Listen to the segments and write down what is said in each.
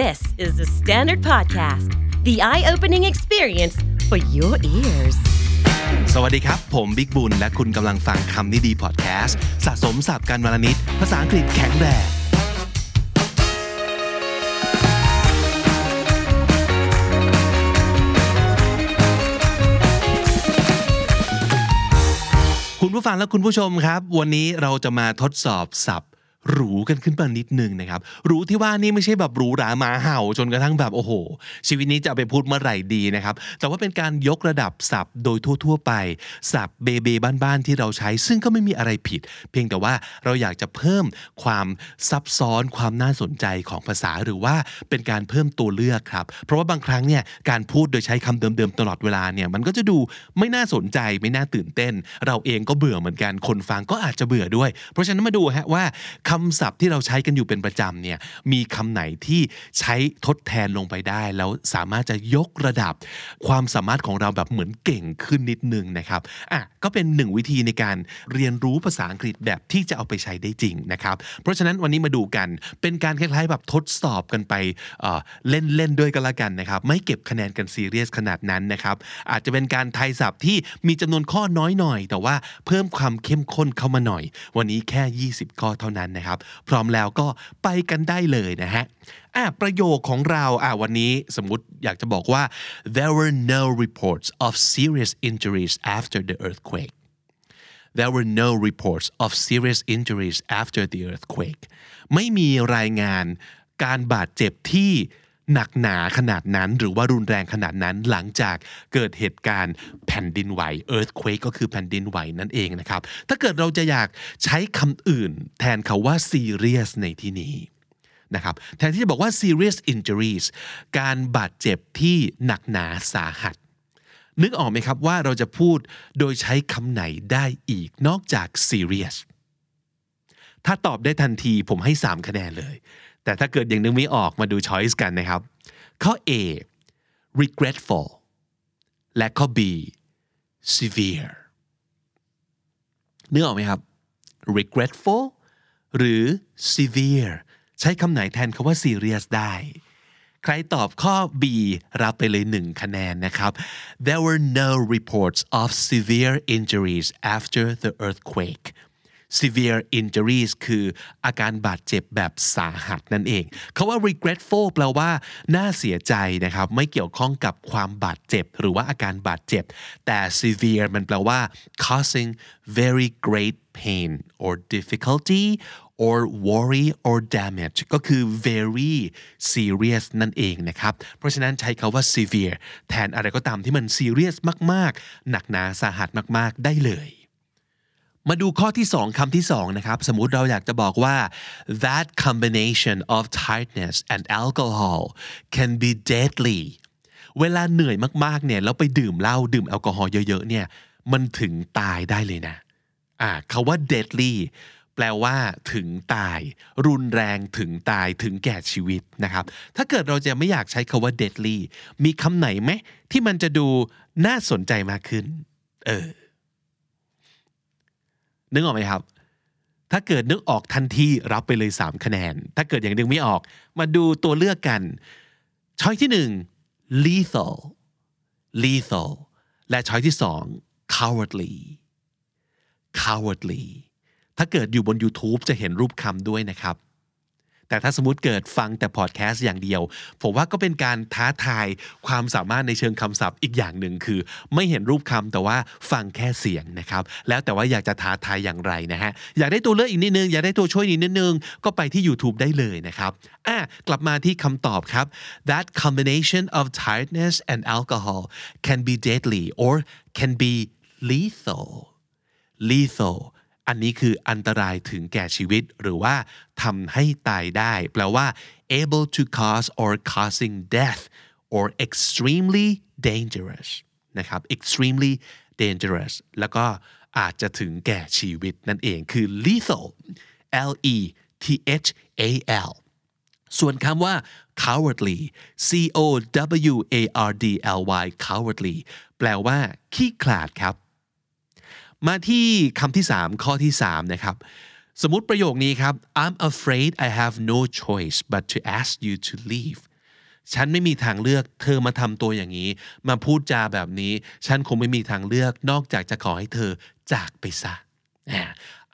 This is the Standard Podcast, the eye opening experience for your ears. สวัสดีครับ ผมบิ๊กบุญ และคุณกำลังฟังคำนี้ดีพอดแคสต์สะสมสับกันวลนิดภาษาอังกฤษแข็งแรงคุณผู้ฟังและคุณผู้ชมครับ วันนี้เราจะมาทดสอบศัพท์ หรูกันขึ้นมานิดนึงนะครับหรูที่ว่านี่ไม่ใช่แบบหรูหรามาเห่าจนกระทั่งแบบโอ้โห ชีวิตนี้จะไปพูดเมื่อไหร่ดีนะครับ แต่ว่าเป็นการยกระดับศัพท์โดยทั่ว ๆ ไปศัพท์เบเบบ้านๆที่เราใช้ ซึ่งก็ไม่มีอะไรผิด เพียงแต่ว่าเราอยากจะเพิ่มความซับซ้อนความน่าสนใจของภาษาหรือว่าเป็นการเพิ่มตัวเลือกครับ เพราะว่าบางครั้งเนี่ยการพูดโดยใช้คำเดิมๆตลอดเวลาเนี่ยมันก็จะดูไม่น่าสนใจไม่น่าตื่นเต้น เราเองก็เบื่อเหมือนกันคนฟังก็อาจจะเบื่อด้วย เพราะฉะนั้นมาดูฮะว่าคคำศัพท์ที่เราใช้กันอยู่เป็นประจำเนี่ยมีคำไหนที่ใช้ทดแทนลงไปได้ แล้วสามารถจะยกระดับความสามารถของเราแบบเหมือนเก่งขึ้นนิดนึงนะครับอะก็เป็นหนึ่งวิธีในการเรียนรู้ภาษาอังกฤษแบบที่จะเอาไปใช้ได้จริงนะครับ เพราะฉะนั้นวันนี้มาดูกันเป็นการคล้ายๆแบบทดสอบกันไปเอ่อเล่นๆด้วยกันละกันนะครับ ไม่เก็บคะแนนกันซีเรียสขนาดนั้นนะครับ อาจจะเป็นการไทยศัพท์ที่มีจำนวนข้อน้อยหน่อย แต่ว่าเพิ่มความเข้มข้นเข้ามาหน่อย วันนี้แค่ 20 ข้อเท่านั้นนะครับ พร้อมแล้วก็ไปกันได้เลยนะฮะอะประโยคของเราอะวันนี้สมมุติอยากจะบอกว่า there were no reports of serious injuries after the earthquake there were no reports of serious injuries after the earthquake ไม่มีรายงานการบาดเจ็บที่ หนักหนาขนาดนั้น หรือว่ารุนแรงขนาดนั้นหลังจากเกิดเหตุการณ์แผ่นดินไหว earthquake ก็คือแผ่นดินไหวนั่นเองนะครับ ถ้าเกิดเราจะอยากใช้คำอื่น แทนคาว่า serious ในที่นี้นะครับแทนที่จะบอกว่า serious injuries การบาดเจ็บที่หนักหนาสาหัส นึกออกไหมครับว่าเราจะพูดโดยใช้คำไหนได้อีกนอกจาก serious ถ้าตอบได้ทันทีผมให้ 3 คะแนนเลย แต่ถ้าเกิดยังนึกไม่ออกมาดู choice กันนะครับ ข้อ A regretful และข้อ B severe เนึกออกไหมครับ regretful หรือ severe ใช้คำไหนแทนคำว่า serious ได้ ใครตอบข้อ B รับไปเลยหนึ่งคะแนนนะครับ There were no reports of severe injuries after the earthquake severe injuries คืออาการบาดเจ็บแบบสาหัสนั่นเองคาว่า regretful แปลว่า น่าเสียใจนะครับ ไม่เกี่ยวข้องกับความบาดเจ็บ หรือว่าอาการบาดเจ็บ แต่ severe มันแปลว่า causing very great pain or difficulty or worry or damage ก็คือ very serious นั่นเองนะครับ เพราะฉะนั้นใช้คาว่า severe แทนอะไรก็ตามที่มัน serious มาก ๆ หนักหนาสาหัสมาก ๆ ได้เลย มาดูข้อที่ 2คำที่2นะครับ สมมุติเราอยากจะบอกว่า that combination of tiredness and alcohol can be deadly เวลาเหนื่อยมากๆเนี่ยแล้วไปดื่มเหล้าดื่มแอลกอฮอล์เยอะๆเนี่ยมันถึงตายได้เลยนะอ่าคาว่า deadly แปลว่าถึงตาย รุนแรงถึงตายถึงแก่ชีวิตนะครับ ถ้าเกิดเราจะไม่อยากใช้คาว่า deadly มีคำไหนไหมที่มันจะดูน่าสนใจมากขึ้น เออ นึกออกไหมครับ ถ้าเกิดนึกออกทันทีรับไปเลย 3 คะแนน ถ้าเกิดอย่างนึงไม่ออก มาดูตัวเลือกกันช้อยที่ 1 lethal lethal และช้อยที่ 2 cowardly cowardly ถ้าเกิดอยู่บน YouTube จะเห็นรูปคำด้วยนะครับ แต่ถ้าสมมติเกิดฟังแต่พอดแคสต์อย่างเดียว ผมว่าก็เป็นการท้าทายความสามารถในเชิงคำศัพท์อีกอย่างหนึ่งคือ ไม่เห็นรูปคำแต่ว่าฟังแค่เสียงนะครับแล้วแต่ว่าอยากจะท้าทายอย่างไรนะฮะอยากได้ตัวเลือกอีกนิดนึงอยากได้ตัวช่วยอีกนิดนึงก็ไปที่ YouTube ได้เลยนะครับอะกลับมาที่คำตอบครับ that combination of tiredness and alcohol can be deadly or can be lethal lethal อันนี้คืออันตรายถึงแก่ชีวิต หรือว่าทำให้ตายได้ แปลว่า able to cause or causing death or extremely dangerous นะครับ extremely dangerous แล้วก็อาจจะถึงแก่ชีวิตนั่นเองคือ lethal L E T H A L ส่วนคำว่า cowardly C O W A R D L Y cowardly แปลว่า ขี้ขลาดครับ มาที่คำที่ 3 ข้อที่ 3 นะครับ สมมติประโยคนี้ครับ I'm afraid I have no choice but to ask you to leave ฉันไม่มีทางเลือก เธอมาทำตัวอย่างนี้ มาพูดจาแบบนี้ ฉันคงไม่มีทางเลือก นอกจากจะขอให้เธอจากไปซะ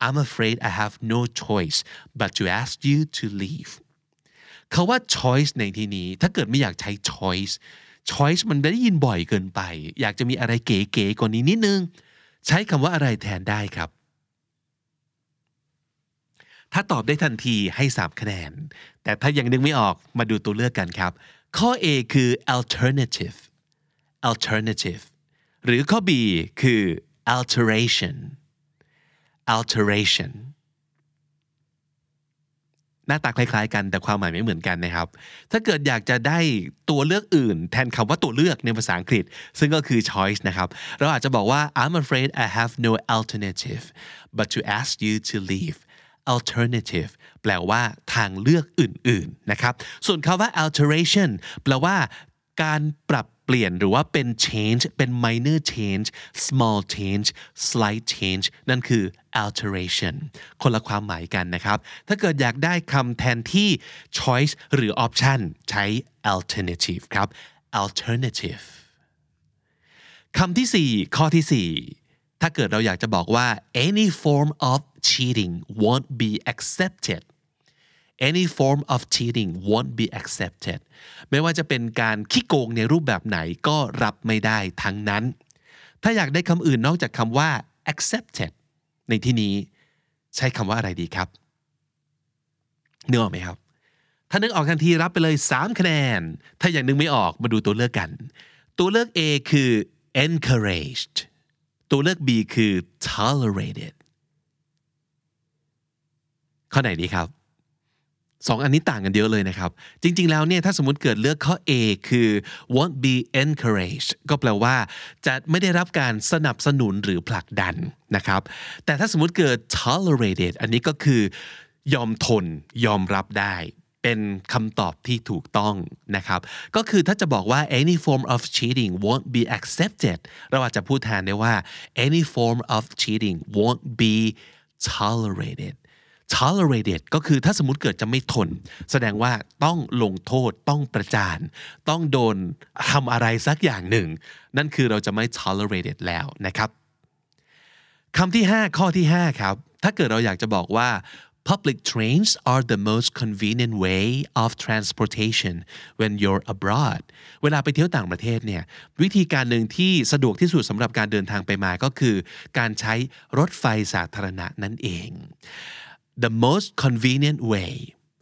I'm afraid I have no choice but to ask you to leave คาว่า choice ในที่นี้ ถ้าเกิดไม่อยากใช้ choice choice มันได้ยินบ่อยเกินไป อยากจะมีอะไรเก๋ๆกว่านี้นิดนึง ใช้คำว่าอะไรแทนได้ครับ ถ้าตอบได้ทันทีให้ 3 คะแนน แต่ถ้ายังนึกไม่ออกมาดูตัวเลือกกันครับ ข้อ A คือ alternative alternative หรือข้อ B คือ alteration alteration หน้าตาคล้ายๆกันแต่ความหมายไม่เหมือนกันนะครับ ถ้าเกิดอยากจะได้ตัวเลือกอื่น แทนคำว่าตัวเลือกในภาษาอังกฤษ ซึ่งก็คือ choice นะครับ เราอาจจะบอกว่า I'm afraid I have no alternative but to ask you to leave alternative แปลว่าทางเลือกอื่นๆนะครับ ส่วนคำว่า alteration แปลว่าการปรับ เปลี่ยนหรือว่าเป็น change เป็น minor change small change slight change นั่นคือ alteration คนละความหมายกันนะครับ ถ้าเกิดอยากได้คำแทนที่ choice หรือ option ใช้ alternative ครับ alternative คำที่ 4 ข้อที่ 4 ถ้าเกิดเราอยากจะบอกว่า any form of cheating won't be accepted any form of cheating won't be accepted ไม่ว่าจะเป็นการขี้โกงในรูปแบบไหนก็รับไม่ได้ทั้งนั้น ถ้าอยากได้คำอื่นนอกจากคำว่า accepted ในที่นี้ใช้คำว่าอะไรดีครับนึกออกไหมครับ ถ้านึกออกทันทีรับไปเลย 3 คะแนน ถ้ายังนึกไม่ออกมาดูตัวเลือกกัน ตัวเลือก A คือ encouraged ตัวเลือก B คือ tolerated ข้อไหนดีครับ สองอันนี้ต่างกันเยอะเลยนะครับ จริง ๆ แล้วเนี่ยถ้าสมมติเกิดเลือกข้อ A คือ won't be encouraged ก็แปลว่า จะไม่ได้รับการสนับสนุนหรือผลักดันนะครับ แต่ถ้าสมมติเกิด tolerated อันนี้ก็คือยอมทนยอมรับได้เป็นคำตอบที่ถูกต้องนะครับ ก็คือถ้าจะบอกว่า any form of cheating won't be accepted เราอาจจะพูดแทนได้ว่า any form of cheating won't be tolerated tolerated ก็คือถ้าสมมติเกิดจะไม่ทน แสดงว่าต้องลงโทษต้องประจาน ต้องโดนทำอะไรสักอย่างหนึ่ง นั่นคือเราจะไม่ tolerated แล้วนะครับคำที่ 5 ข้อที่ 5 ครับ ถ้าเกิดเราอยากจะบอกว่า public trains are the most convenient way of transportation when you're abroad เวลาไปเที่ยวต่างประเทศเนี่ยวิธีการหนึ่งที่สะดวกที่สุดสำหรับการเดินทางไปมาก็คือ การใช้รถไฟสาธารณะนั่นเอง the most convenient way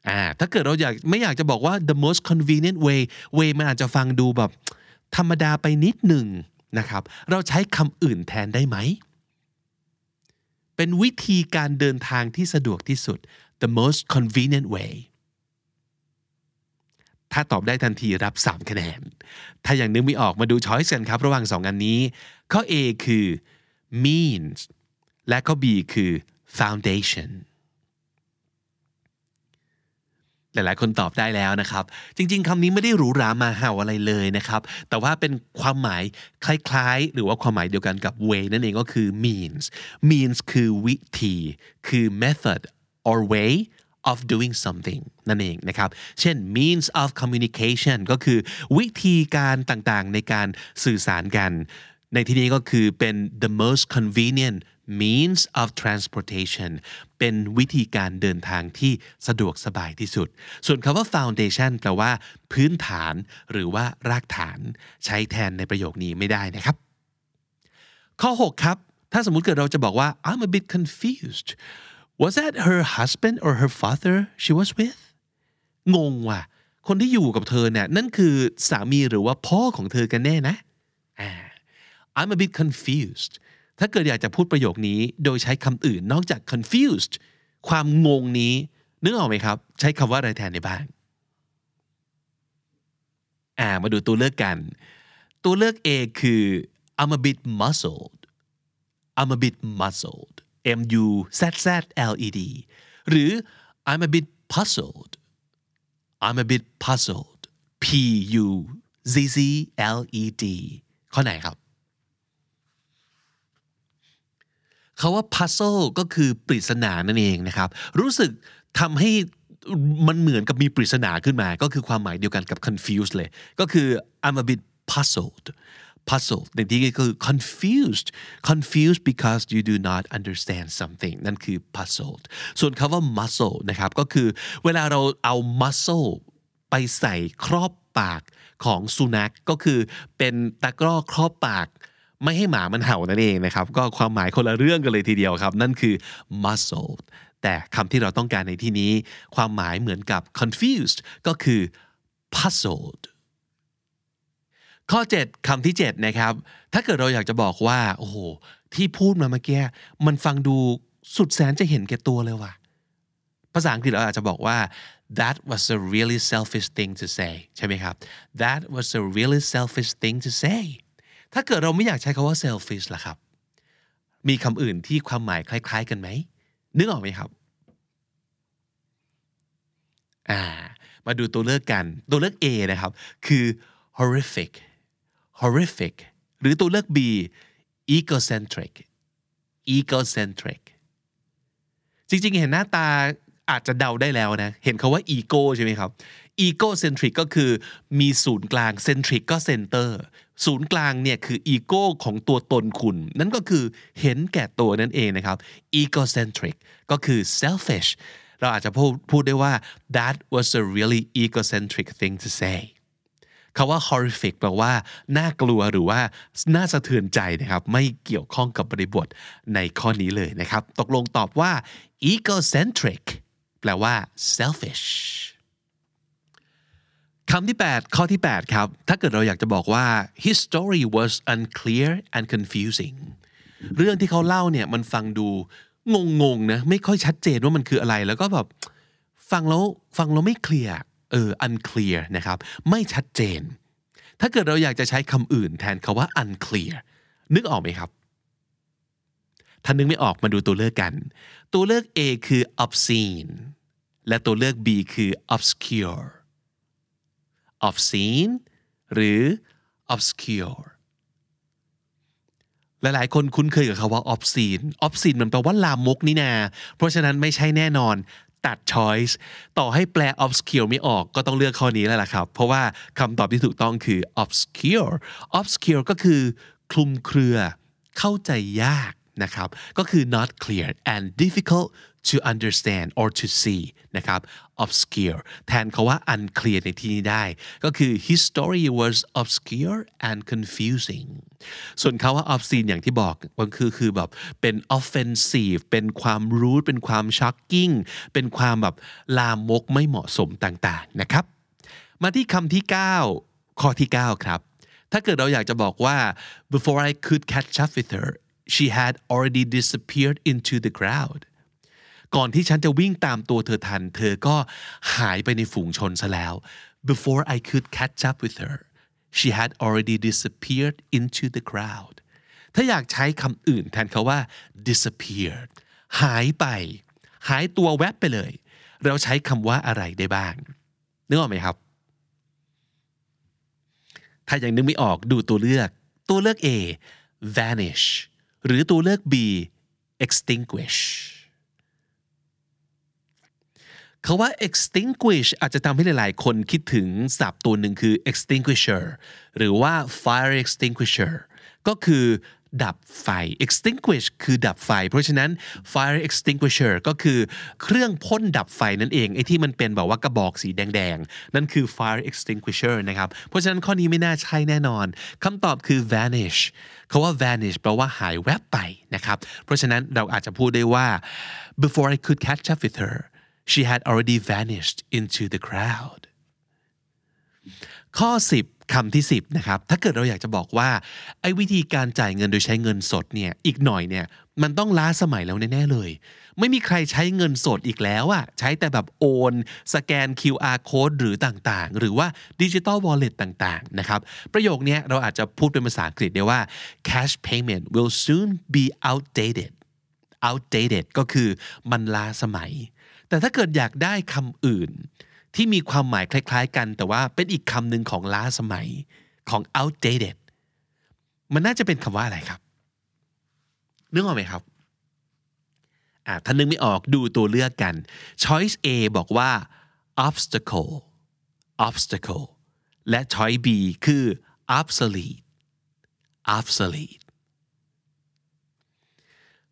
อ่าถ้าเกิดเราอยากไม่อยากจะบอกว่า the most convenient way way มันอาจจะฟังดูแบบ ธรรมดาไปนิดหนึ่งนะครับ เราใช้คำอื่นแทนได้ไหม เป็นวิธีการเดินทางที่สะดวกที่สุด the most convenient way ถ้าตอบได้ทันทีรับ 3 คะแนน ถ้าอยังนึกไม่ออกมาดูช้อยส์กันครับ ระหว่าง 2 อันนี้ ข้อ A คือ means และข้อ B คือ foundation หลายๆ คนตอบได้แล้วนะครับ จริง ๆคำนี้ไม่ได้หรูหรามาเห่าอะไรเลยนะครับ แต่ว่าเป็นความหมายคล้ายๆ หรือว่าความหมายเดียวกันกับ way นั่นเองก็คือ means means คือวิธี คือ method or way of doing something นั่นเองนะครับ เช่น means of communication ก็คือวิธีการต่างๆ ในการสื่อสารกัน ในที่นี้ก็คือเป็น the most convenient means of transportation เป็นวิธีการเดินทางที่สะดวกสบายที่สุด ส่วนคำว่า foundation แปลว่า พื้นฐานหรือว่ารากฐานใช้แทนในประโยคนี้ไม่ได้นะครับ ข้อ 6 ครับ ถ้าสมมุติเกิดเราจะบอกว่า I'm a bit confused was that her husband or her father she was with งงว่ะ คนที่อยู่กับเธอเนี่ยนั่นคือสามีหรือว่าพ่อของเธอกันแน่นะ I'm a bit confused ถ้าเกิดอยากจะพูดประโยคนี้ โดยใช้คำอื่นนอกจาก confused ความงงนี้นึกออกไหมครับ ใช้คำว่าอะไรแทนในบ้างอ่ามาดูตัวเลือกกัน ตัวเลือก A คือ I'm a bit muzzled I'm a bit muzzled M U Z Z L E D หรือ I'm a bit puzzled I'm a bit puzzled P U Z Z L E D ข้อไหนครับ เขาว่า puzzle ก็คือปริศนานั่นเองนะครับ รู้สึกทำให้มันเหมือนกับมีปริศนาขึ้นมา ก็คือความหมายเดียวกันกับ confused เลย ก็คือ I'm a bit puzzled puzzled ในที่นี้คือ confused confused because you do not understand something นั่นคือ puzzled ส่วนคำว่า muscle นะครับ ก็คือเวลาเราเอา muscle ไปใส่ครอบปากของสุนัขก็คือเป็นตะกร้อครอบปาก ไม่ให้หมามันเห่านั่นเองนะครับ ก็ความหมายคนละเรื่องกันเลยทีเดียวครับ นั่นคือ muscle แต่คำที่เราต้องการในที่นี้ ความหมายเหมือนกับ confused ก็คือ puzzled ข้อ 7คำที่ 7 นะครับ ถ้าเกิดเราอยากจะบอกว่า โอ้โห ที่พูดมาเมื่อกี้มันฟังดูสุดแสนจะเห็นแก่ตัวเลยว่ะ ภาษาอังกฤษเราอาจจะบอกว่า that was a really selfish thing to say ใช่ไหมครับ that was a really selfish thing to say ถ้าเกิดเราไม่อยากใช้คาว่า selfish ล่ะครับ มีคำอื่นที่ความหมายคล้าย ๆ กันไหม นึกออกไหมครับ อ่า มาดูตัวเลือกกัน ตัวเลือก A นะครับ คือ horrific horrific หรือตัวเลือก B egocentric egocentric จริงๆ เห็นหน้าตาอาจจะเดาได้แล้วนะ เห็นเขาว่า ego ใช่ไหมครับ egocentric ก็คือมีศูนย์กลาง centric ก็ center ศูนย์กลางเนี่ยคือ ego ของตัวตนคุณ นั่นก็คือเห็นแก่ตัวนั่นเองนะครับ egocentric ก็คือ selfish เราอาจจะพูดพูดได้ว่า that was a really egocentric thing to say คาว่า horrific แปลว่า น่ากลัวหรือว่า น่าสะเทือนใจนะครับ ไม่เกี่ยวข้องกับบริบทในข้อนี้เลยนะครับ ตกลงตอบว่า egocentric แปลว่า selfish คำที่ 8 ข้อที่ 8 ครับ ถ้าเกิดเราอยากจะบอกว่า his story was unclear and confusing เรื่องที่เขาเล่าเนี่ยมันฟังดูงงๆนะไม่ค่อยชัดเจนว่ามันคืออะไร แล้วก็แบบฟังแล้วฟังแล้วไม่เคลียร์เออ unclear นะครับไม่ชัดเจน ถ้าเกิดเราอยากจะใช้คำอื่นแทนคาว่า unclear นึกออกไหมครับ ถ้านึกไม่ออกมาดูตัวเลือกกัน ตัวเลือก A คือ obscene และตัวเลือก B คือ obscure obscene หรือ obscure หลายๆ คนคุ้นเคยกับคาว่า obscene obscene มันแปลว่าลามกนี่นา เพราะฉะนั้นไม่ใช่แน่นอนตัด choice ต่อให้แปล obscure ไม่ออกก็ต้องเลือกข้อนี้แล้วล่ะครับ เพราะว่าคำตอบที่ถูกต้องคือ obscure obscure ก็คือ คลุมเครือ เข้าใจยากนะครับ ก็คือ not clear and difficult to understand or to see นะครับ obscure แทนคาว่า unclear ในที่นี้ได้ ก็คือ his story was obscure and confusing ส่วนคาว่า obscene อย่างที่บอกมันคือคือแบบเป็น offensive เป็นความรู้เป็นความ shocking เป็นความแบบลามกไม่เหมาะสมต่างๆนะครับ มาที่คำที่ 9 ข้อที่ 9 ครับ ถ้าเกิดเราอยากจะบอกว่า before I could catch up with her she had already disappeared into the crowd ก่อนที่ฉันจะวิ่งตามตัวเธอทัน เธอก็หายไปในฝูงชนซะแล้ว before I could catch up with her she had already disappeared into the crowd ถ้าอยากใช้คำอื่นแทนคาว่า disappeared หายไป หายตัวแวบไปเลย เราใช้คำว่าอะไรได้บ้าง นึกออกไหมครับ ถ้ายังนึกไม่ออกดูตัวเลือก ตัวเลือก A vanish หรือตัวเลือก B extinguish คาว่า extinguish อาจจะทำให้หลาย ๆ คนคิดถึงศัพท์ตัวหนึ่งคือ extinguisher หรือว่า fire extinguisher ก็คือดับไฟ extinguish คือดับไฟ เพราะฉะนั้น fire extinguisher ก็คือเครื่องพ่นดับไฟนั่นเองไอ้ที่มันเป็นแบบว่ากระบอกสีแดง ๆ นั่นคือ fire extinguisher นะครับ เพราะฉะนั้นข้อนี้ไม่น่าใช่แน่นอนคำตอบคือ vanish คาว่า vanish แปลว่าหายแวบไปนะครับ เพราะฉะนั้นเราอาจจะพูดได้ว่า before I could catch up with her she had already vanished into the crowd ข้อ 10 คำที่ 10 นะครับ ถ้าเกิดเราอยากจะบอกว่า ไอ้วิธีการจ่ายเงินโดยใช้เงินสดเนี่ย อีกหน่อยเนี่ย มันต้องล้าสมัยแล้วแน่ ๆ เลย ไม่มีใครใช้เงินสดอีกแล้วอะใช้แต่แบบโอน สแกน QR code หรือต่างๆ หรือว่าดิจิตอลวอลเล็ตต่าง ๆ นะครับ ประโยคนี้เราอาจจะพูดเป็นภาษาอังกฤษได้ว่า cash payment will soon be outdated outdated ก็คือมันล้าสมัย แต่ถ้าเกิดอยากได้คำอื่น ที่มีความหมายคล้าย ๆ กัน แต่ว่าเป็นอีกคำหนึ่งของล้าสมัยของ outdated มันน่าจะเป็นคำว่าอะไรครับ นึกออกไหมครับอะถ้านึกไม่ออกดูตัวเลือกกัน choice A บอกว่า obstacle obstacle และ choice B คือ obsolete obsolete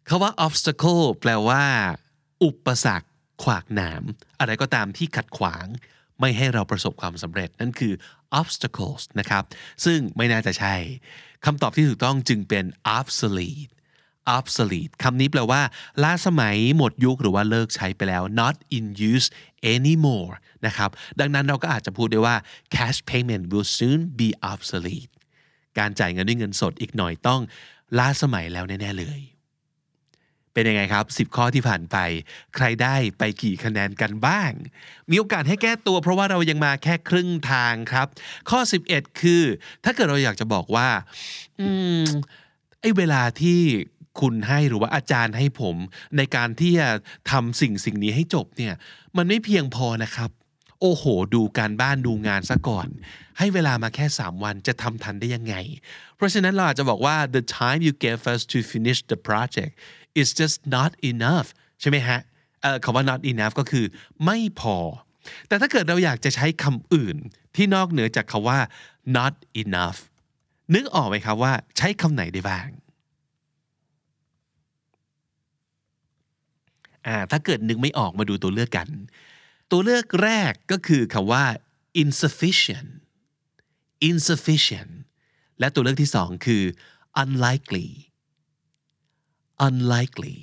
คาว่า obstacle แปลว่า อุปสรรค ขวากหนาม อะไรก็ตามที่ขัดขวาง ไม่ให้เราประสบความสำเร็จนั่นคือ obstacles นะครับ ซึ่งไม่น่าจะใช่คำตอบที่ถูกต้องจึงเป็น obsolete obsolete คำนี้แปลว่าล้าสมัยหมดยุคหรือว่าเลิกใช้ไปแล้ว not in use anymore นะครับ ดังนั้นเราก็อาจจะพูดได้ว่า cash payment will soon be obsolete การจ่ายเงินด้วยเงินสดอีกหน่อยต้องล้าสมัยแล้วแน่ ๆ เลย เป็นยังไงครับ 10 ข้อที่ผ่านไป ใครได้ไปกี่คะแนนกันบ้าง มีโอกาสให้แก้ตัวเพราะว่าเรายังมาแค่ครึ่งทางครับ ข้อ 11 คือ ถ้าเกิดเราอยากจะบอกว่า อืมไอเวลาที่คุณให้หรือว่าอาจารย์ให้ผมในการที่จะทำสิ่งสิ่งนี้ให้จบเนี่ย มันไม่เพียงพอนะครับ โอ้โห ดูการบ้านดูงานซะก่อน ให้เวลามาแค่ 3 วันจะทำทันได้ยังไง เพราะฉะนั้นเราอาจจะบอกว่า the time you gave us to finish the project is just not enough ใช่ไหมฮะคำว่า not enough ก็คือไม่พอ แต่ถ้าเกิดเราอยากจะใช้คำอื่นที่นอกเหนือจากคำว่า not enough นึกออกไหมครับว่าใช้คำไหนได้บ้างอ่าถ้าเกิดนึกไม่ออกมาดูตัวเลือกกัน ตัวเลือกแรกก็คือคำว่า insufficient insufficient และตัวเลือกที่สองคือ unlikely unlikely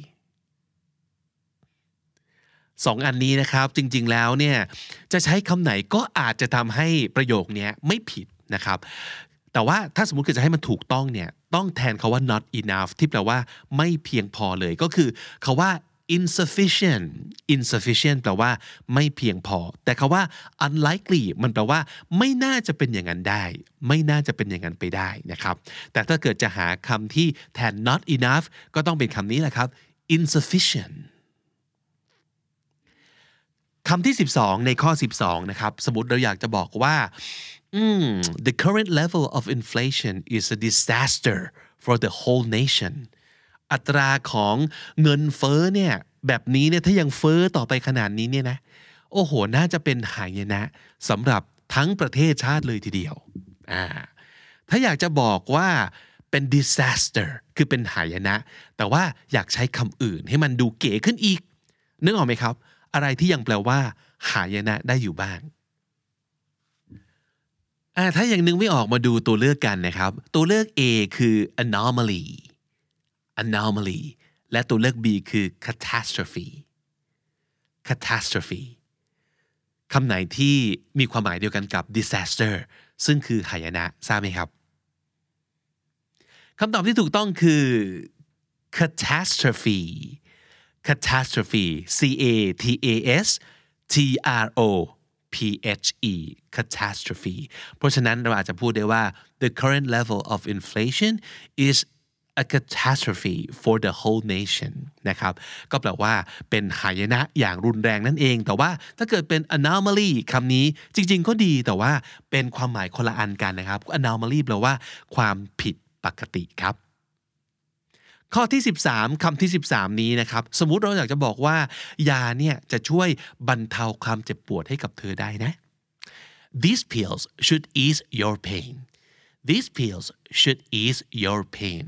สองอันนี้นะครับจริงๆแล้วเนี่ยจะใช้คำไหนก็อาจจะทำให้ประโยคนี้ไม่ผิดนะครับ แต่ว่าถ้าสมมติเกิดจะให้มันถูกต้องเนี่ยต้องแทนคาว่า not enough ที่แปลว่าไม่เพียงพอเลยก็คือคาว่า insufficient insufficient แปลว่าไม่เพียงพอ แต่คาว่า unlikely มันแปลว่า ไม่น่าจะเป็นอย่างนั้นได้ ไม่น่าจะเป็นอย่างนั้นไปได้นะครับ แต่ถ้าเกิดจะหาคำที่แทน not enough ก็ต้องเป็นคำนี้แหละครับ insufficient คำที่ 12 ในข้อ 12 นะครับ สมมติเราอยากจะบอกว่า mm, the current level of inflation is a disaster for the whole nation อัตราของเงินเฟ้อเนี่ยแบบนี้เนี่ยถ้ายังเฟ้อต่อไปขนาดนี้เนี่ยนะโอ้โห น่าจะเป็นหายนะสำหรับทั้งประเทศชาติเลยทีเดียวอ่าถ้าอยากจะบอกว่าเป็น disaster คือเป็นหายนะ แต่ว่าอยากใช้คำอื่นให้มันดูเก๋ขึ้นอีก นึกออกไหมครับ อะไรที่ยังแปลว่า หายนะได้อยู่บ้างอ่าถ้ายังนึกไม่ออกมาดูตัวเลือกกันนะครับ ตัวเลือก A คือ anomaly anomaly และตัวเลือก B คือ catastrophe catastrophe คำไหนที่มีความหมายเดียวกันกับ disaster ซึ่งคือหายนะทราบไหมครับคำตอบที่ถูกต้องคือ catastrophe catastrophe c a t a s t r o p h e catastrophe เพราะฉะนั้นเราอาจจะพูดได้ว่า the current level of inflation is a catastrophe for the whole nation นะครับก็แปลว่าเป็นหายนะอย่างรุนแรงนั่นเอง แต่ว่าถ้าเกิดเป็น anomaly คำนี้จริง ๆ ก็ดีแต่ว่าเป็นความหมายคนละอันกันนะครับ anomaly แปลว่าความผิดปกติครับ ข้อที่ 13คำที่ 13 นี้นะครับ สมมุติเราอยากจะบอกว่า ยาเนี่ยจะช่วยบรรเทาความเจ็บปวดให้กับเธอได้นะ These pills should ease your pain These pills should ease your pain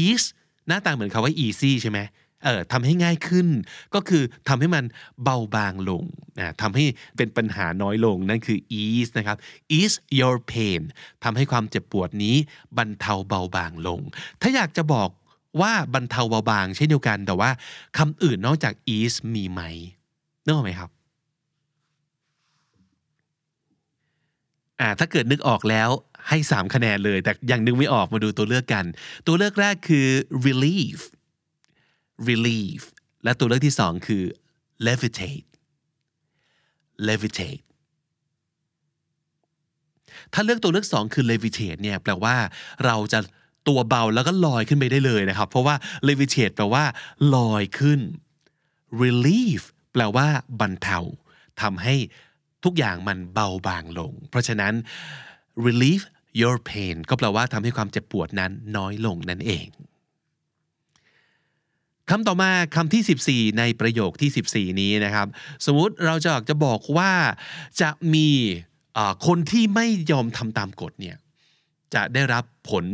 ease หน้าตาเหมือนคาว่า easy ใช่ไหมเออทำให้ง่ายขึ้น ก็คือทำให้มันเบาบางลงนะทำให้เป็นปัญหาน้อยลงนั่นคือ ease นะครับ ease your pain ทำให้ความเจ็บปวดนี้บรรเทาเบาบางลง ถ้าอยากจะบอกว่าบรรเทาเบาบางเช่นเดียวกัน แต่ว่าคำอื่นนอกจาก ease มีไหมนึกออกไหมครับอ่าถ้าเกิดนึกออกแล้ว ให้ 3 คะแนนเลย แต่ยังนึกไม่ออกมาดูตัวเลือกกัน ตัวเลือกแรกคือ relief relief และตัวเลือกที่ 2 คือ levitate levitate ถ้าเลือกตัวเลือก 2 คือ levitate เนี่ยแปลว่าเราจะตัวเบาแล้วก็ลอยขึ้นไปได้เลยนะครับ เพราะว่า levitate แปลว่าลอยขึ้น relief แปลว่าบรรเทาทำให้ทุกอย่างมันเบาบางลง เพราะฉะนั้น relieve your pain ก็แปลว่าทำให้ความเจ็บปวดนั้นน้อยลงนั่นเองคำต่อมาคำที่ 14 ในประโยคที่ 14 นี้นะครับ สมมุติเราจะอยากจะบอกว่าจะมีคนที่ไม่ยอมทำตามกฎเนี่ยจะได้รับผล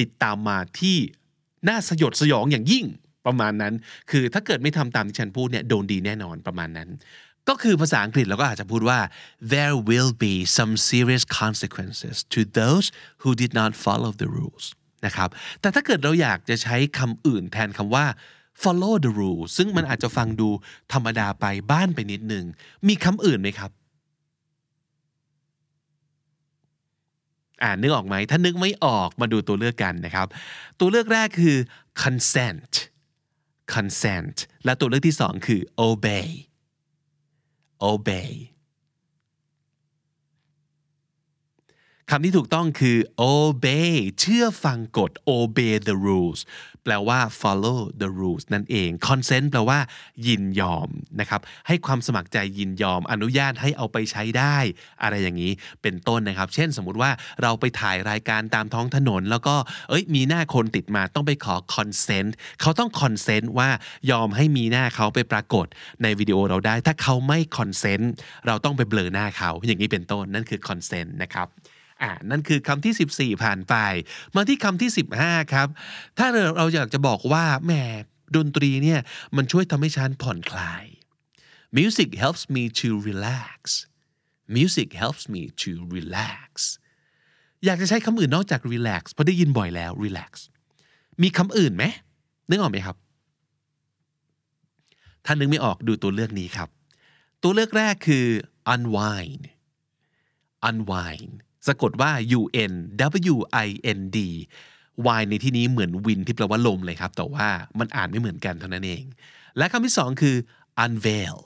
ติดตามมาที่น่าสยดสยองอย่างยิ่งประมาณนั้น คือถ้าเกิดไม่ทำตามที่ฉันพูดเนี่ยโดนดีแน่นอนประมาณนั้น ก็คือภาษาอังกฤษเราก็อาจจะพูดว่า there will be some serious consequences to those who did not follow the rules นะครับ แต่ถ้าเกิดเราอยากจะใช้คำอื่นแทนคำว่า follow the rules ซึ่งมันอาจจะฟังดูธรรมดาไปบ้านไปนิดนึง มีคำอื่นไหมครับ อ่านนึกออกไหม ถ้านึกไม่ออกมาดูตัวเลือกกันนะครับ ตัวเลือกแรกคือ consent consent และตัวเลือกที่สองคือ obey obey คำที่ถูกต้องคือ obey เชื่อฟังกฎ obey the rules แปลว่า follow the rules นั่นเอง consent แปลว่า ยินยอมนะครับ ให้ความสมัครใจยินยอม อนุญาตให้เอาไปใช้ได้ อะไรอย่างนี้เป็นต้นนะครับ เช่นสมมุติว่าเราไปถ่ายรายการตามท้องถนน แล้วก็เอ้ยมีหน้าคนติดมาต้องไปขอ consent เขาต้อง consent ว่ายอมให้มีหน้าเขาไปปรากฏในวิดีโอเราได้ ถ้าเขาไม่ consent เราต้องไปเบลอหน้าเขา อย่างนี้เป็นต้นนั่นคือ consent นะครับ อ่านั่นคือคำที่ 14 ผ่านไป มาที่คำที่ 15 ครับ ถ้าเราอยากจะบอกว่าแหมดนตรีเนี่ย มันช่วยทำให้ฉันผ่อนคลาย music helps me to relax music helps me to relax อยากจะใช้คำอื่นนอกจาก relax เพราะได้ยินบ่อยแล้ว relax มีคำอื่นไหมนึกออกไหมครับ ถ้านึกไม่ออกดูตัวเลือกนี้ครับ ตัวเลือกแรกคือ unwind unwind สะกดว่า U N W I N D Y ในที่นี้เหมือนวินที่แปลว่าลมเลยครับ แต่ว่ามันอ่านไม่เหมือนกันเท่านั้นเอง และคำที่สองคือ unveil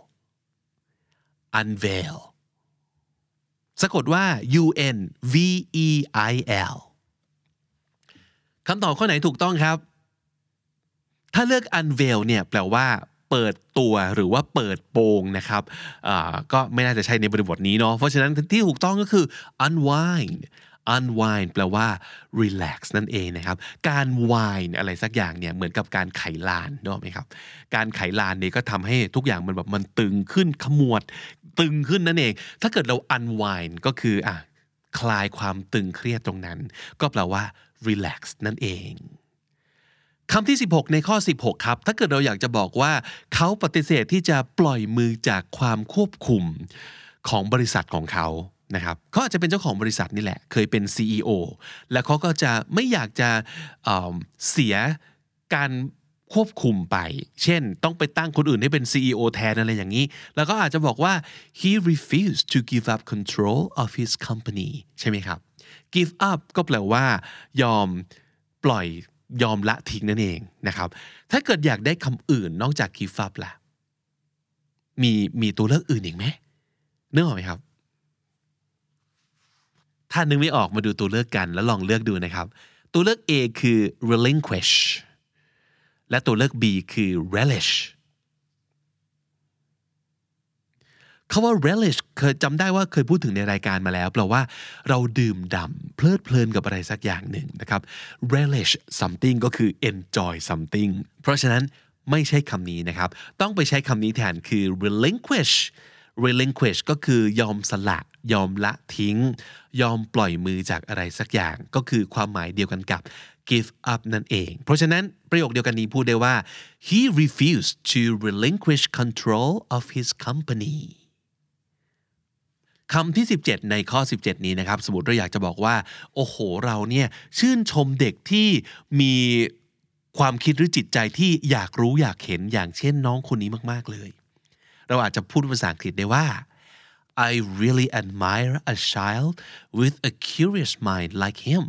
unveil สะกดว่า U N V E I L คำตอบข้อไหนถูกต้องครับ ถ้าเลือก unveil เนี่ยแปลว่า เปิดตัวหรือว่าเปิดโปงนะครับก็ไม่น่าจะใช่ในบริบทนี้เนาะเพราะฉะนั้นที่ถูกต้องก็คือ unwind unwind แปลว่า relax นั่นเองนะครับ การ wind อะไรสักอย่างเนี่ยเหมือนกับการไขลานเนาะไหมครับ การไขลานเนี่ยก็ทำให้ทุกอย่างมันแบบมันตึงขึ้นขมวด ตึงขึ้นนั่นเอง ถ้าเกิดเรา unwind ก็คืออะคลายความตึงเครียดตรงนั้น ก็แปลว่า relax นั่นเอง คำที่ 16 ในข้อ 16 ครับ ถ้าเกิดเราอยากจะบอกว่า เขาปฏิเสธที่จะปล่อยมือจากความควบคุมของบริษัทของเขานะครับเขาอาจจะเป็นเจ้าของบริษัทนี่แหละ เคยเป็น CEO แล้วเขาก็จะไม่อยากจะเเสียการควบคุมไป เช่น ต้องไปตั้งคนอื่นให้เป็น CEO แทนอะไรอย่างนี้ แล้วก็อาจจะบอกว่า he refused to give up control of his company ใช่ไหมครับ give up ก็แปลว่า ยอมปล่อย ยอมละทิ้งนั่นเองนะครับ ถ้าเกิดอยากได้คำอื่นนอกจาก give up ล่ะ มีมีตัวเลือกอื่นอีกไหมนึกออกไหมครับ ถ้านึกไม่ออกมาดูตัวเลือกกันแล้วลองเลือกดูนะครับ ตัวเลือก A คือ relinquish และตัวเลือก B คือ relish คาว่า relish เคยจำได้ว่าเคยพูดถึงในรายการมาแล้วแปลว่าเราดื่มด่ำเพลิดเพลินกับอะไรสักอย่างหนึ่งนะครับ relish something ก็คือ enjoy something เพราะฉะนั้นไม่ใช่คำนี้นะครับ ต้องไปใช้คำนี้แทนคือ relinquish relinquish ก็คือยอมสละ ยอมละทิ้ง ยอมปล่อยมือจากอะไรสักอย่าง ก็คือความหมายเดียวกันกับ give up นั่นเอง เพราะฉะนั้นประโยคเดียวกันนี้พูดได้ว่า he refused to relinquish control of his company คำที่ 17 ในข้อ 17 นี้นะครับ สมมติเราอยากจะบอกว่า โอ้โห เราเนี่ยชื่นชมเด็กที่มีความคิดหรือจิตใจที่อยากรู้อยากเห็นอย่างเช่นน้องคนนี้มาก ๆ เลย เราอาจจะพูดภาษาอังกฤษได้ว่า I really admire a child with a curious mind like him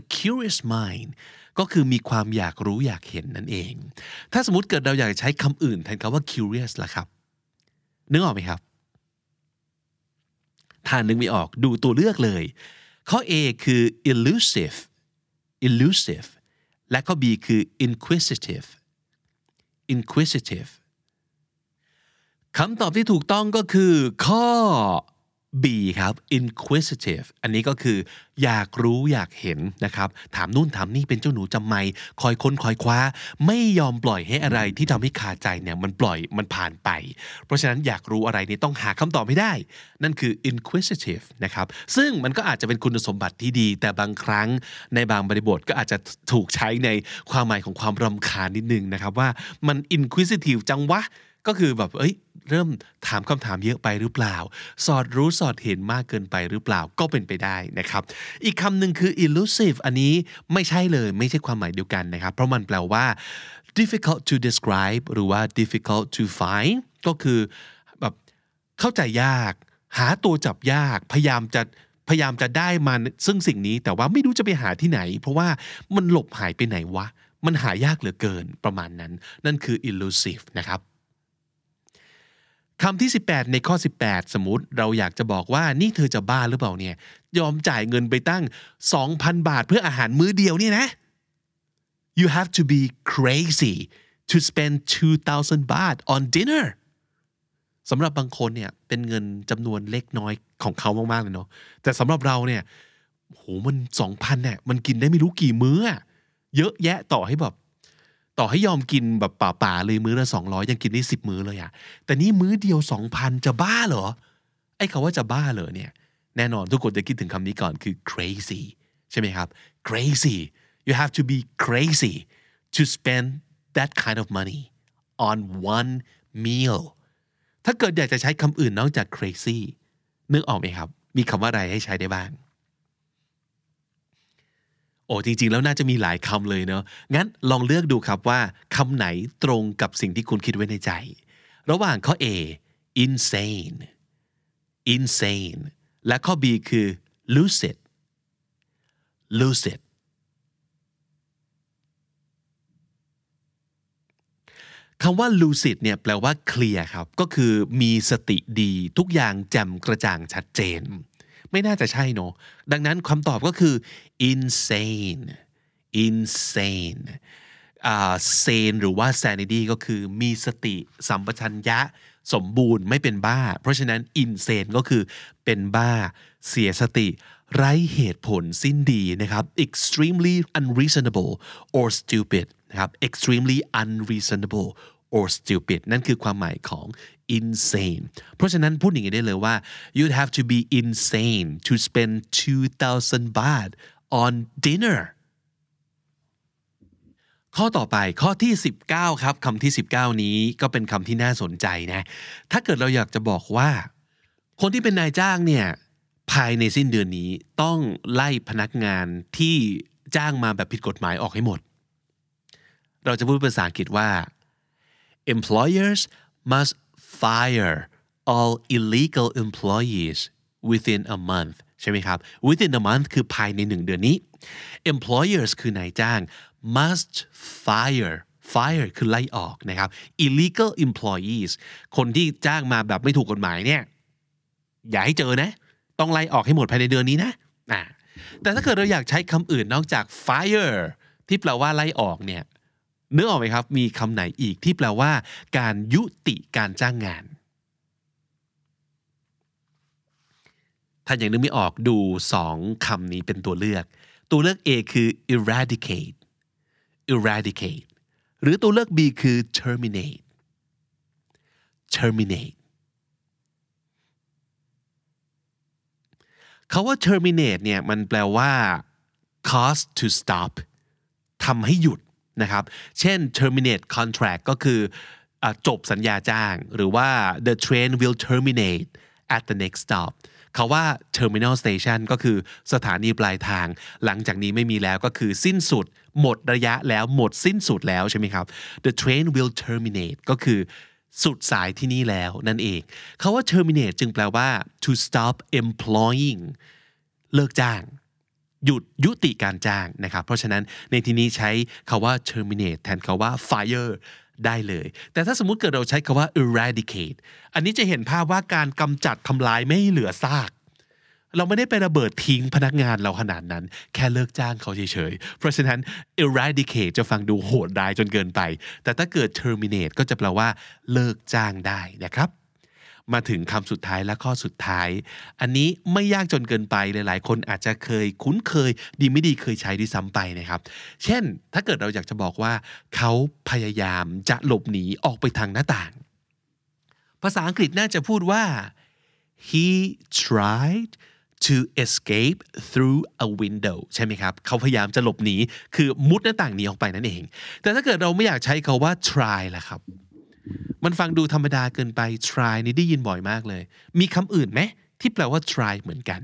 a curious mind ก็คือมีความอยากรู้อยากเห็นนั่นเอง ถ้าสมมติเกิดเราอยากใช้คำอื่นแทนคำว่า curious ล่ะครับ นึกออกไหมครับ ถ้านึกไม่ออกดูตัวเลือกเลย ข้อ A คือ elusive elusive และข้อ B คือ inquisitive inquisitive คำตอบที่ถูกต้องก็คือข้อ B ครับ inquisitive อันนี้ก็คืออยากรู้อยากเห็นนะครับ ถามนู่นถามนี่เป็นเจ้าหนูจำไม่คอยค้นคอยคว้า ไม่ยอมปล่อยให้อะไรที่ทำให้คาใจเนี่ยมันปล่อยมันผ่านไป เพราะฉะนั้นอยากรู้อะไรนี่ต้องหาคำตอบให้ได้ นั่นคือ inquisitive นะครับ ซึ่งมันก็อาจจะเป็นคุณสมบัติที่ดี แต่บางครั้งในบางบริบทก็อาจจะถูกใช้ในความหมายของความรำคาญนิดนึงนะครับว่ามัน inquisitive จังวะก็คือแบบ เอ้ย เริ่มถามคำถามเยอะไปหรือเปล่า สอดรู้สอดเห็นมากเกินไปหรือเปล่าก็เป็นไปได้นะครับ อีกคำหนึ่งคือ elusive อันนี้ไม่ใช่เลยไม่ใช่ความหมายเดียวกันนะครับ เพราะมันแปลว่า difficult to describe หรือว่า difficult to find ก็คือแบบเข้าใจยาก หาตัวจับยาก พยายามจะพยายามจะได้มาซึ่งสิ่งนี้แต่ว่าไม่รู้จะไปหาที่ไหน เพราะว่ามันหลบหายไปไหนวะ มันหายากเหลือเกินประมาณนั้น นั่นคือ elusive นะครับ คำที่ 18 ในข้อ 18 สมมติเราอยากจะบอกว่านี่เธอจะบ้าหรือเปล่าเนี่ย ยอมจ่ายเงินไปตั้ง 2,000 บาทเพื่ออาหารมื้อเดียวเนี่ยนะ you have to be crazy to spend 2,000บาท on dinner สำหรับบางคนเนี่ยเป็นเงินจำนวนเล็กน้อยของเขามาก ๆ เลยเนาะแต่สำหรับเราเนี่ยโหมันสองพันเนี่ยมันกินได้ไม่รู้กี่มื้อ เยอะแยะต่อให้แบบ ต่อให้ยอมกินแบบป่าๆเลยมื้อละสองร้อยยังกินได้สิบมื้อเลยอะแต่นี่มื้อเดียวสองพันจะบ้าเหรอ ไอ้คำว่าจะบ้าเหรอเนี่ย แน่นอนทุกคนจะคิดถึงคำนี้ก่อนคือ crazy ใช่ไหมครับ crazy you have to be crazy to spend that kind of money on one meal ถ้าเกิดอยากจะใช้คำอื่นนอกจาก crazy นึกออกไหมครับ มีคำว่าอะไรให้ใช้ได้บ้าง โอ้จริง ๆ แล้วน่าจะมีหลายคำเลยเนาะงั้นลองเลือกดูครับว่าคำไหนตรงกับสิ่งที่คุณคิดไว้ในใจ ระหว่างข้อ A insane insane และข้อ B คือ lucid lucid คำว่า lucid เนี่ยแปลว่าเคลียร์ครับ ก็คือมีสติดีทุกอย่างแจ่มกระจ่างชัดเจน ไม่น่าจะใช่เนาะดังนั้นคำตอบก็คือ insane insane อ่า sane หรือว่า sanity ก็คือมีสติสัมปชัญญะสมบูรณ์ไม่เป็นบ้า เพราะฉะนั้น insane ก็คือเป็นบ้า เสียสติ ไร้เหตุผลสิ้นดีนะครับ extremely unreasonable or stupid นะครับ extremely unreasonable or stupid นั่นคือความหมายของ insane เพราะฉะนั้นพูดอย่างนี้ได้เลยว่า you'd have to be insane to spend 2,000 baht on dinner ข้อต่อไปข้อที่ 19 ครับคำที่ 19 นี้ก็เป็นคำที่น่าสนใจนะ ถ้าเกิดเราอยากจะบอกว่า คนที่เป็นนายจ้างเนี่ยภายในสิ้นเดือนนี้ต้องไล่พนักงานที่จ้างมาแบบผิดกฎหมายออกให้หมด เราจะพูดภาษาอังกฤษว่า employers must fire all illegal employees within a month ใช่ไหมครับ within a month คือภายในหนึ่งเดือนนี้ employers คือนายจ้าง must fire fire คือไล่ออกนะครับ illegal employees คนที่จ้างมาแบบไม่ถูกกฎหมายเนี่ย อย่าให้เจอนะ ต้องไล่ออกให้หมดภายในเดือนนี้นะอ่าแต่ถ้าเกิดเราอยากใช้คำอื่นนอกจาก fire ที่แปลว่าไล่ออกเนี่ย นึกออกไหมครับ มีคำไหนอีกที่แปลว่า การยุติการจ้างงาน ถ้ายังนึกไม่ออกดูสองคำนี้เป็นตัวเลือก ตัวเลือก A คือ eradicate eradicate หรือตัวเลือก B คือ terminate terminate คาว่า terminate เนี่ยมันแปลว่า cause to stop ทำให้หยุด นะครับเช่น terminate contract ก็คือจบสัญญาจ้าง หรือว่า the train will terminate at the next stop เขาว่า terminal station ก็คือสถานีปลายทาง หลังจากนี้ไม่มีแล้วก็คือสิ้นสุด หมดระยะแล้วหมดสิ้นสุดแล้วใช่ไหมครับ the train will terminate ก็คือสุดสายที่นี่แล้วนั่นเองเขาว่า terminate จึงแปลว่า to stop employing เลิกจ้าง หยุดยุติการจ้างนะครับ เพราะฉะนั้นในที่นี้ใช้คาว่า terminate แทนคาว่า fire ได้เลย แต่ถ้าสมมุติเกิดเราใช้คาว่า eradicate อันนี้จะเห็นภาพว่าการกำจัดทำลายไม่เหลือซาก เราไม่ได้ไประเบิดทิ้งพนักงานเราขนาดนั้น แค่เลิกจ้างเขาเฉยๆ เพราะฉะนั้น eradicate จะฟังดูโหดร้ายจนเกินไป แต่ถ้าเกิด terminate ก็จะแปลว่าเลิกจ้างได้นะครับ มาถึงคำสุดท้ายและข้อสุดท้าย อันนี้ไม่ยากจนเกินไปหลายๆ คนอาจจะเคยคุ้นเคย ดีไม่ดีเคยใช้ด้วยซ้ำไปนะครับ เช่น ถ้าเกิดเราอยากจะบอกว่า เขาพยายามจะหลบหนีออกไปทางหน้าต่าง ภาษาอังกฤษน่าจะพูดว่า he tried to escape through a window ใช่ไหมครับ เขาพยายามจะหลบหนี คือมุดหน้าต่างหนีออกไปนั่นเอง แต่ถ้าเกิดเราไม่อยากใช้คาว่า try ล่ะครับ มันฟังดูธรรมดาเกินไป try นี่ได้ยินบ่อยมากเลย มีคำอื่นไหมที่แปลว่า try เหมือนกัน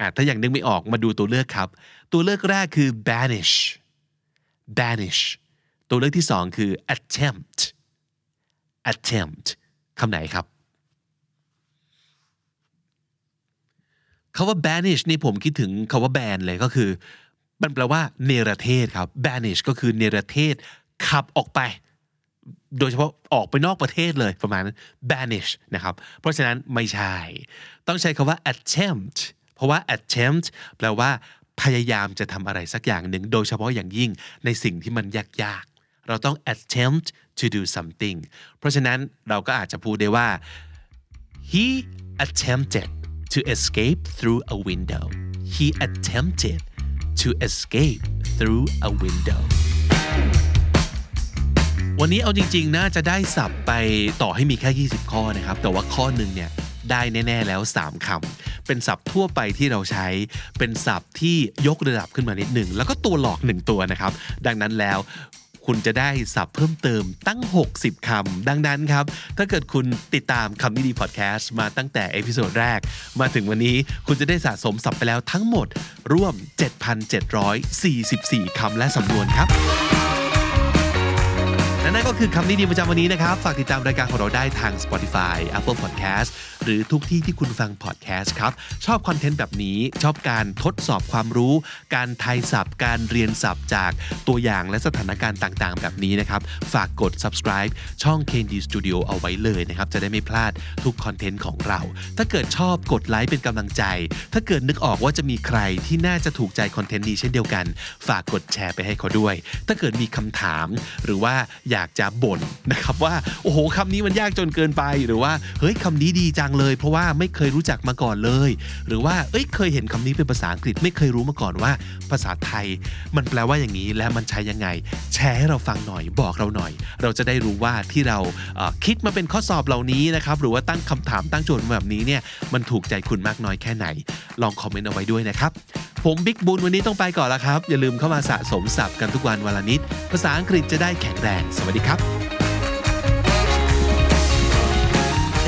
อะถ้าอย่างนึกไม่ออกมาดูตัวเลือกครับ ตัวเลือกแรกคือ banish banish ตัวเลือกที่สองคือ attempt attempt คำไหนครับคาว่า banish นี่ผมคิดถึงคาว่า ban เลยก็คือ มันแปลว่าเนรเทศครับ banish ก็คือเนรเทศ ขับออกไป โดยเฉพาะออกไปนอกประเทศเลยประมาณนั้น banish นะครับ เพราะฉะนั้นไม่ใช่ ต้องใช้คาว่า attempt เพราะว่า attempt แปลว่าพยายามจะทำอะไรสักอย่างหนึ่ง โดยเฉพาะอย่างยิ่งในสิ่งที่มันยากๆ เราต้อง attempt to do something เพราะฉะนั้นเราก็อาจจะพูดได้ว่า he attempted to escape through a window he attempted to escape through a window วันนี้เอาจริง ๆ น่าจะได้สับไปต่อให้มีแค่ 20 ข้อนะครับ แต่ว่าข้อหนึ่งเนี่ยได้แน่ ๆ แล้ว 3คำเป็นศัพท์ทั่วไปที่เราใช้ เป็นศัพท์ที่ยกระดับขึ้นมานิดหนึ่ง แล้วก็ตัวหลอกหนึ่งตัวนะครับ ดังนั้นแล้วคุณจะได้ศัพท์เพิ่มเติมตั้ง 60 คำ ดังนั้นครับ ถ้าเกิดคุณติดตามคำนี้ดีพอดแคสต์มาตั้งแต่ episode แรก มาถึงวันนี้คุณจะได้สะสมศัพท์ไปแล้วทั้งหมด ร่วม 7,744 คำและสำนวนครับ และนั่นก็คือคำนี้ดีประจำวันนี้นะครับ ฝากติดตามรายการของเราได้ทาง Spotify Apple Podcast หรือทุกที่ที่คุณฟัง podcast ครับ ชอบ content แบบนี้ ชอบการทดสอบความรู้ การทายศัพท์ การเรียนศัพท์จากตัวอย่างและสถานการณ์ต่างๆ แบบนี้นะครับ ฝากกด subscribe ช่อง Candy Studio เอาไว้เลยนะครับ จะได้ไม่พลาดทุกคอนเทนต์ของเรา ถ้าเกิดชอบกดไลค์เป็นกำลังใจ ถ้าเกิดนึกออกว่าจะมีใครที่น่าจะถูกใจคอนเทนต์นี้เช่นเดียวกัน ฝากกดแชร์ไปให้เขาด้วย ถ้าเกิดมีคำถาม หรือว่าอยากจะบ่นนะครับว่าโอ้โหคำนี้มันยากจนเกินไปหรือว่าเฮ้ยคำนี้ดีจังเลย เพราะว่าไม่เคยรู้จักมาก่อนเลย หรือว่าเอ้ยเคยเห็นคำนี้เป็นภาษาอังกฤษ ไม่เคยรู้มาก่อนว่า ภาษาไทย มันแปลว่าอย่างนี้และมันใช้ยังไง แชร์ให้เราฟังหน่อยบอกเราหน่อย เราจะได้รู้ว่าที่เราคิดมาเป็นข้อสอบเหล่านี้นะครับหรือว่าตั้งคำถามตั้งโจทย์มาแบบนี้เนี่ยมันถูกใจคุณมากน้อยแค่ไหน ลองคอมเมนต์เอาไว้ด้วยนะครับผมบิ๊กบุญวันนี้ต้องไปก่อนแล้วครับ อย่าลืมเข้ามาสะสมศัพท์กันทุกวันวันละนิด ภาษาอังกฤษจะได้แข็งแรง สวัสดีครับ